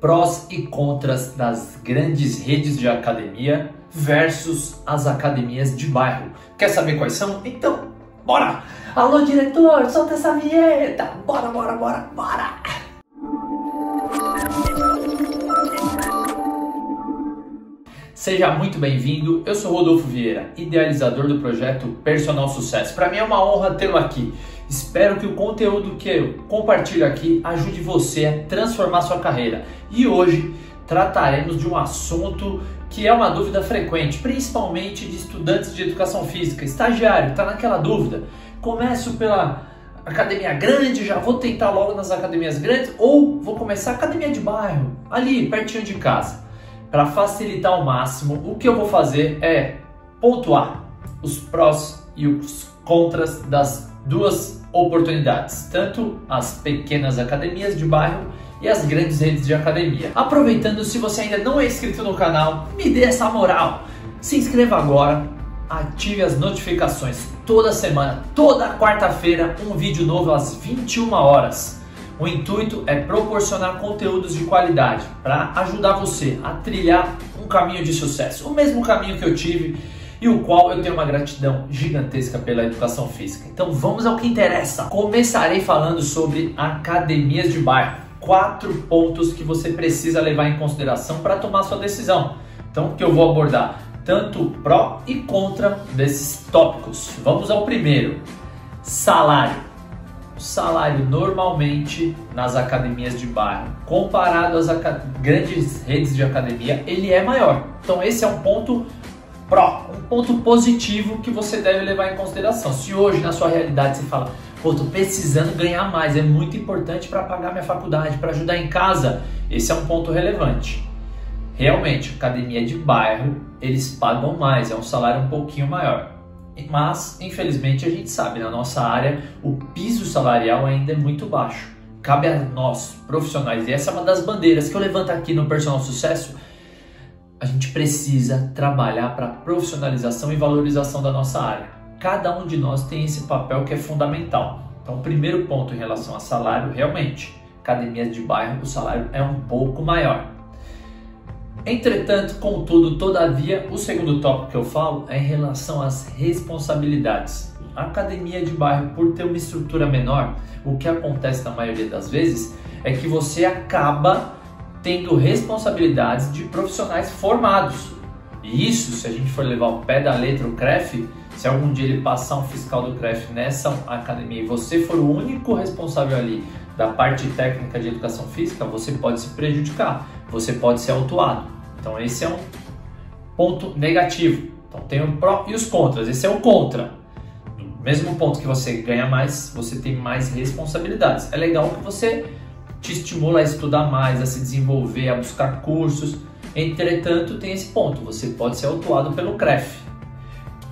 prós e contras das grandes redes de academia versus as academias de bairro. Quer saber quais são? Então, bora! Alô, diretor, solta essa vinheta! Bora, bora, bora, bora! Seja muito bem-vindo. Eu sou Rodolfo Vieira, idealizador do projeto Personal Sucesso. Para mim é uma honra tê-lo aqui. Espero que o conteúdo que eu compartilho aqui ajude você a transformar sua carreira. E hoje trataremos de um assunto que é uma dúvida frequente, principalmente de estudantes de educação física, estagiário, está naquela dúvida. Começo pela academia grande, já vou tentar logo nas academias grandes, ou vou começar a academia de bairro, ali pertinho de casa. Para facilitar ao máximo, o que eu vou fazer é pontuar os prós e os contras das duas oportunidades, tanto as pequenas academias de bairro e as grandes redes de academia. Aproveitando, se você ainda não é inscrito no canal, me dê essa moral. Se inscreva agora, ative as notificações. Toda semana, toda quarta-feira, um vídeo novo às 21 horas. O intuito é proporcionar conteúdos de qualidade para ajudar você a trilhar um caminho de sucesso, o mesmo caminho que eu tive e o qual eu tenho uma gratidão gigantesca pela educação física. Então vamos ao que interessa. Começarei falando sobre academias de bairro. Quatro pontos que você precisa levar em consideração para tomar sua decisão. Então, que eu vou abordar tanto pró e contra desses tópicos. Vamos ao primeiro: salário. O salário normalmente nas academias de bairro, comparado às grandes redes de academia, ele é maior. Então esse é um ponto pró, um ponto positivo que você deve levar em consideração. Se hoje na sua realidade você fala, pô, tô precisando ganhar mais, é muito importante para pagar minha faculdade, para ajudar em casa, esse é um ponto relevante. Realmente, academia de bairro, eles pagam mais, é um salário um pouquinho maior. Mas, infelizmente, a gente sabe, na nossa área, o piso salarial ainda é muito baixo. Cabe a nós, profissionais, e essa é uma das bandeiras que eu levanto aqui no Personal Sucesso, a gente precisa trabalhar para profissionalização e valorização da nossa área. Cada um de nós tem esse papel que é fundamental. Então, o primeiro ponto em relação a salário, realmente, academias de bairro, o salário é um pouco maior. Entretanto, contudo, todavia, o segundo tópico que eu falo é em relação às responsabilidades. A academia de bairro, por ter uma estrutura menor, o que acontece na maioria das vezes é que você acaba tendo responsabilidades de profissionais formados. E isso, se a gente for levar o pé da letra o CREF, se algum dia ele passar um fiscal do CREF nessa academia e você for o único responsável ali da parte técnica de educação física, você pode se prejudicar, você pode ser autuado. Então esse é um ponto negativo. Então tem o pró e os contras. Esse é o contra. No mesmo ponto que você ganha mais, você tem mais responsabilidades. É legal que você te estimula a estudar mais, a se desenvolver, a buscar cursos. Entretanto, tem esse ponto, você pode ser autuado pelo CREF.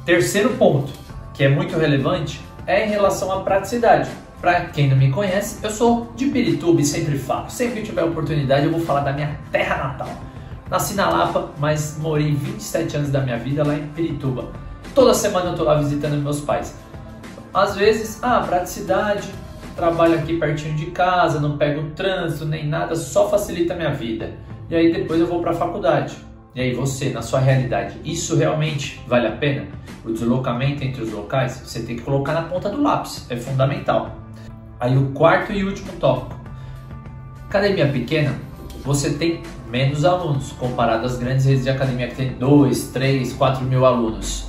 Terceiro ponto, que é muito relevante, é em relação à praticidade. Para quem não me conhece, eu sou de Pirituba e sempre falo. Sempre que tiver oportunidade, eu vou falar da minha terra natal. Nasci na Lapa, mas morei 27 anos da minha vida lá em Pirituba. Toda semana eu tô lá visitando meus pais. Às vezes, ah, praticidade, trabalho aqui pertinho de casa, não pego trânsito nem nada, só facilita a minha vida. E aí depois eu vou para a faculdade. E aí você, na sua realidade, isso realmente vale a pena? O deslocamento entre os locais, você tem que colocar na ponta do lápis, é fundamental. Aí o quarto e último tópico. Academia pequena, você tem menos alunos comparado às grandes redes de academia que tem 2, 3, 4 mil alunos.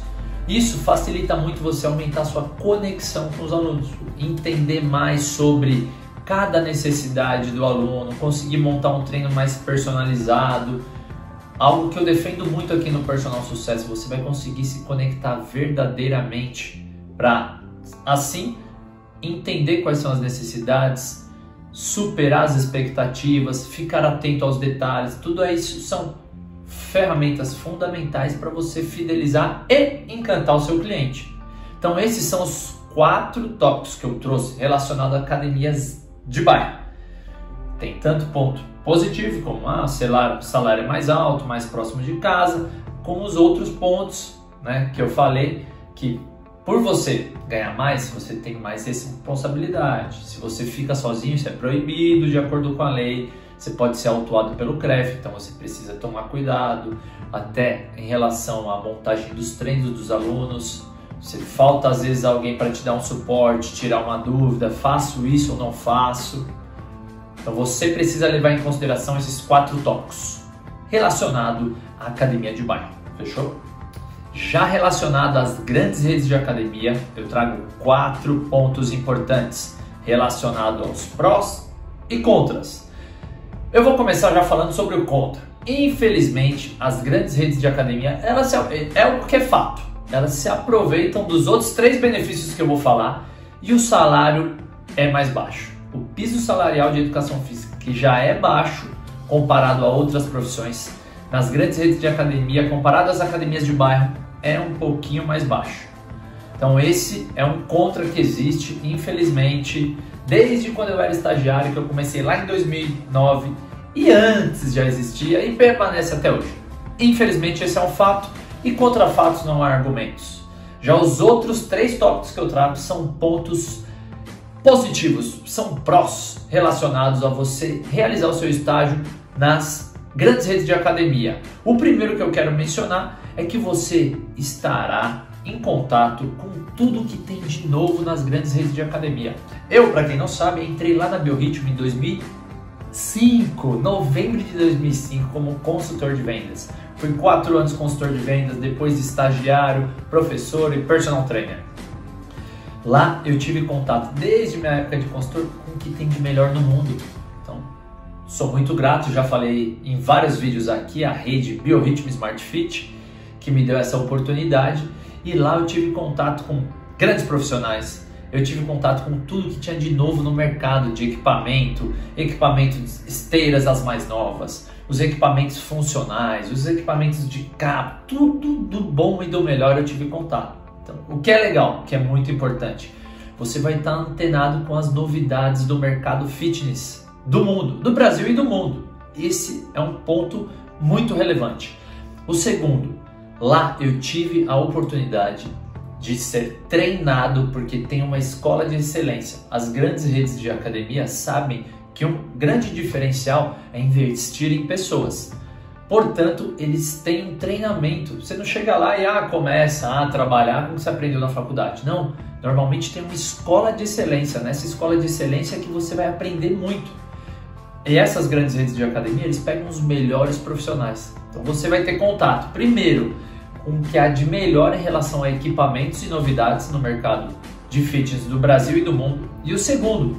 Isso facilita muito você aumentar sua conexão com os alunos, entender mais sobre cada necessidade do aluno, conseguir montar um treino mais personalizado. Algo que eu defendo muito aqui no Personal Sucesso, você vai conseguir se conectar verdadeiramente para assim entender quais são as necessidades, superar as expectativas, ficar atento aos detalhes. Tudo isso são ferramentas fundamentais para você fidelizar e encantar o seu cliente. Então, esses são os quatro tópicos que eu trouxe relacionados a academias de bairro. Tem tanto ponto positivo, como ah, salário, salário é mais alto, mais próximo de casa, como os outros pontos né, que eu falei que por você ganhar mais, você tem mais responsabilidade. Se você fica sozinho, isso é proibido de acordo com a lei. você pode ser autuado pelo CREF, então você precisa tomar cuidado, até em relação à montagem dos treinos dos alunos. Se falta às vezes alguém para te dar um suporte, tirar uma dúvida, faço isso ou não faço. Então você precisa levar em consideração esses quatro tópicos relacionado à academia de bairro. Fechou? Já relacionado às grandes redes de academia, eu trago quatro pontos importantes relacionados aos prós e contras. Eu vou começar já falando sobre o contra. Infelizmente, as grandes redes de academia, elas se, é o que é fato. Elas se aproveitam dos outros três benefícios que eu vou falar e o salário é mais baixo. O piso salarial de educação física, que já é baixo comparado a outras profissões, nas grandes redes de academia, comparado às academias de bairro, é um pouquinho mais baixo. Então esse é um contra que existe, infelizmente, desde quando eu era estagiário, que eu comecei lá em 2009 e antes já existia e permanece até hoje. Infelizmente esse é um fato e contra fatos não há argumentos. Já os outros três tópicos que eu trago são pontos positivos, são prós relacionados a você realizar o seu estágio nas grandes redes de academia. O primeiro que eu quero mencionar é que você estará em contato com tudo que tem de novo nas grandes redes de academia. Eu, para quem não sabe, entrei lá na Biorritmo em 2005, novembro de 2005, como consultor de vendas. Fui quatro anos consultor de vendas, depois estagiário, professor e personal trainer. Lá eu tive contato desde minha época de consultor com o que tem de melhor no mundo. Sou muito grato, já falei em vários vídeos aqui, a rede Biorritmo Smart Fit, que me deu essa oportunidade. E lá eu tive contato com grandes profissionais, eu tive contato com tudo que tinha de novo no mercado de equipamento, equipamentos esteiras as mais novas, os equipamentos funcionais, os equipamentos de cabo, tudo do bom e do melhor eu tive contato. Então, o que é legal, que é muito importante, você vai estar antenado com as novidades do mercado fitness do mundo, do Brasil e do mundo. Esse é um ponto muito relevante. O segundo, lá eu tive a oportunidade de ser treinado porque tem uma escola de excelência. As grandes redes de academia sabem que um grande diferencial é investir em pessoas. Portanto, eles têm um treinamento. Você não chega lá e ah, começa a trabalhar como você aprendeu na faculdade. Não. Normalmente tem uma escola de excelência. Nessa escola de excelência é que você vai aprender muito. E essas grandes redes de academia, eles pegam os melhores profissionais. Então você vai ter contato, primeiro, com o que há de melhor em relação a equipamentos e novidades no mercado de fitness do Brasil e do mundo. E o segundo,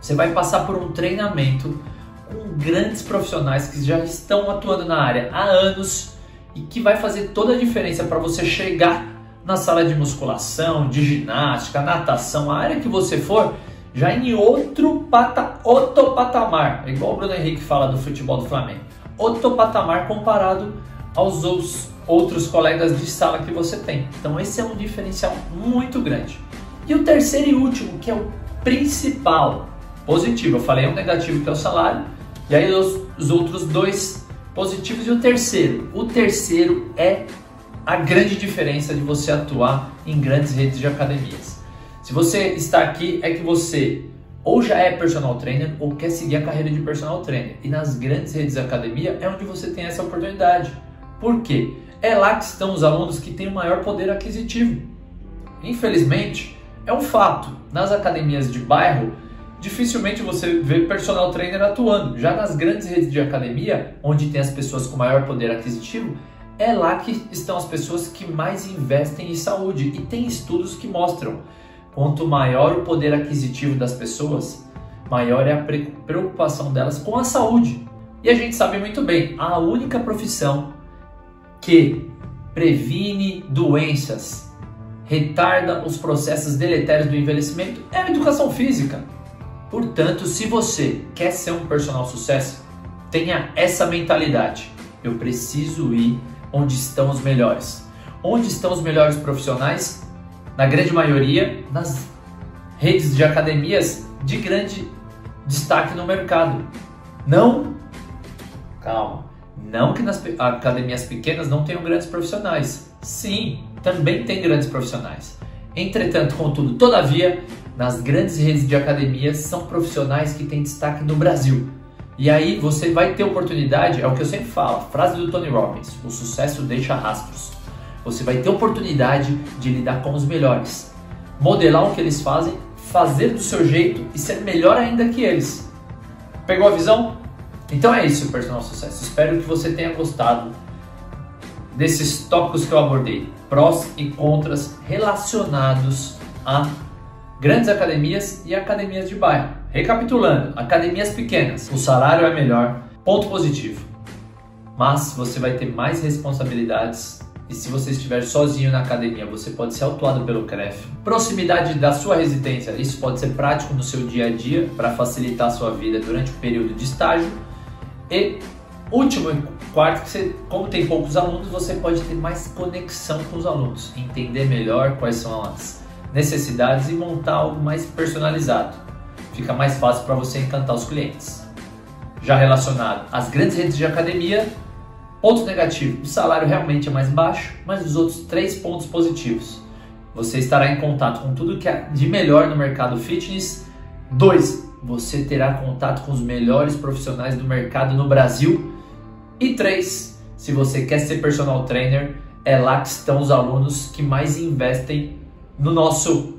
você vai passar por um treinamento com grandes profissionais que já estão atuando na área há anos e que vai fazer toda a diferença para você chegar na sala de musculação, de ginástica, natação, a área que você for, já em outro, pata, outro patamar, é igual o Bruno Henrique fala do futebol do Flamengo, outro patamar comparado aos outros outros colegas de sala que você tem. Então esse é um diferencial muito grande. E o terceiro e último, que é o principal, positivo. Eu falei um negativo que é o salário, e aí os, os outros dois positivos e o terceiro. O terceiro é a grande diferença de você atuar em grandes redes de academias. Se você está aqui, é que você ou já é personal trainer ou quer seguir a carreira de personal trainer. E nas grandes redes de academia é onde você tem essa oportunidade. Por quê? É lá que estão os alunos que têm o maior poder aquisitivo. Infelizmente, é um fato. Nas academias de bairro, dificilmente você vê personal trainer atuando. Já nas grandes redes de academia, onde tem as pessoas com maior poder aquisitivo, é lá que estão as pessoas que mais investem em saúde. E tem estudos que mostram quanto maior o poder aquisitivo das pessoas, maior é a preocupação delas com a saúde. E a gente sabe muito bem, a única profissão que previne doenças, retarda os processos deletérios do envelhecimento é a educação física. Portanto, se você quer ser um personal sucesso, tenha essa mentalidade. Eu preciso ir onde estão os melhores. Onde estão os melhores profissionais? Na grande maioria, nas redes de academias de grande destaque no mercado. Não, calma, não que nas academias pequenas não tenham grandes profissionais. Sim, também tem grandes profissionais. Entretanto, contudo, todavia, nas grandes redes de academias são profissionais que têm destaque no Brasil. E aí você vai ter oportunidade, é o que eu sempre falo, frase do Tony Robbins, o sucesso deixa rastros. Você vai ter oportunidade de lidar com os melhores, modelar o que eles fazem, fazer do seu jeito e ser melhor ainda que eles. Pegou a visão? Então é isso, personal sucesso. Espero que você tenha gostado desses tópicos que eu abordei, prós e contras relacionados a grandes academias e academias de bairro. Recapitulando, academias pequenas, o salário é melhor, ponto positivo. Mas você vai ter mais responsabilidades e se você estiver sozinho na academia, você pode ser autuado pelo CREF. Proximidade da sua residência, isso pode ser prático no seu dia a dia para facilitar a sua vida durante o período de estágio. E último quarto, que você, como tem poucos alunos, você pode ter mais conexão com os alunos, entender melhor quais são as necessidades e montar algo mais personalizado. Fica mais fácil para você encantar os clientes. Já relacionado às grandes redes de academia, ponto negativo: o salário realmente é mais baixo, mas os outros três pontos positivos. Você estará em contato com tudo que é de melhor no mercado fitness. Dois, você terá contato com os melhores profissionais do mercado no Brasil. E três, se você quer ser personal trainer, é lá que estão os alunos que mais investem no nosso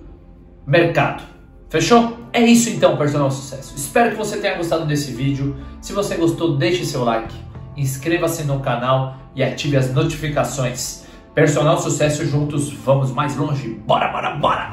mercado. Fechou? É isso então, personal sucesso. Espero que você tenha gostado desse vídeo. Se você gostou, deixe seu like, inscreva-se no canal e ative as notificações. Personal sucesso juntos, vamos mais longe. Bora, bora, bora!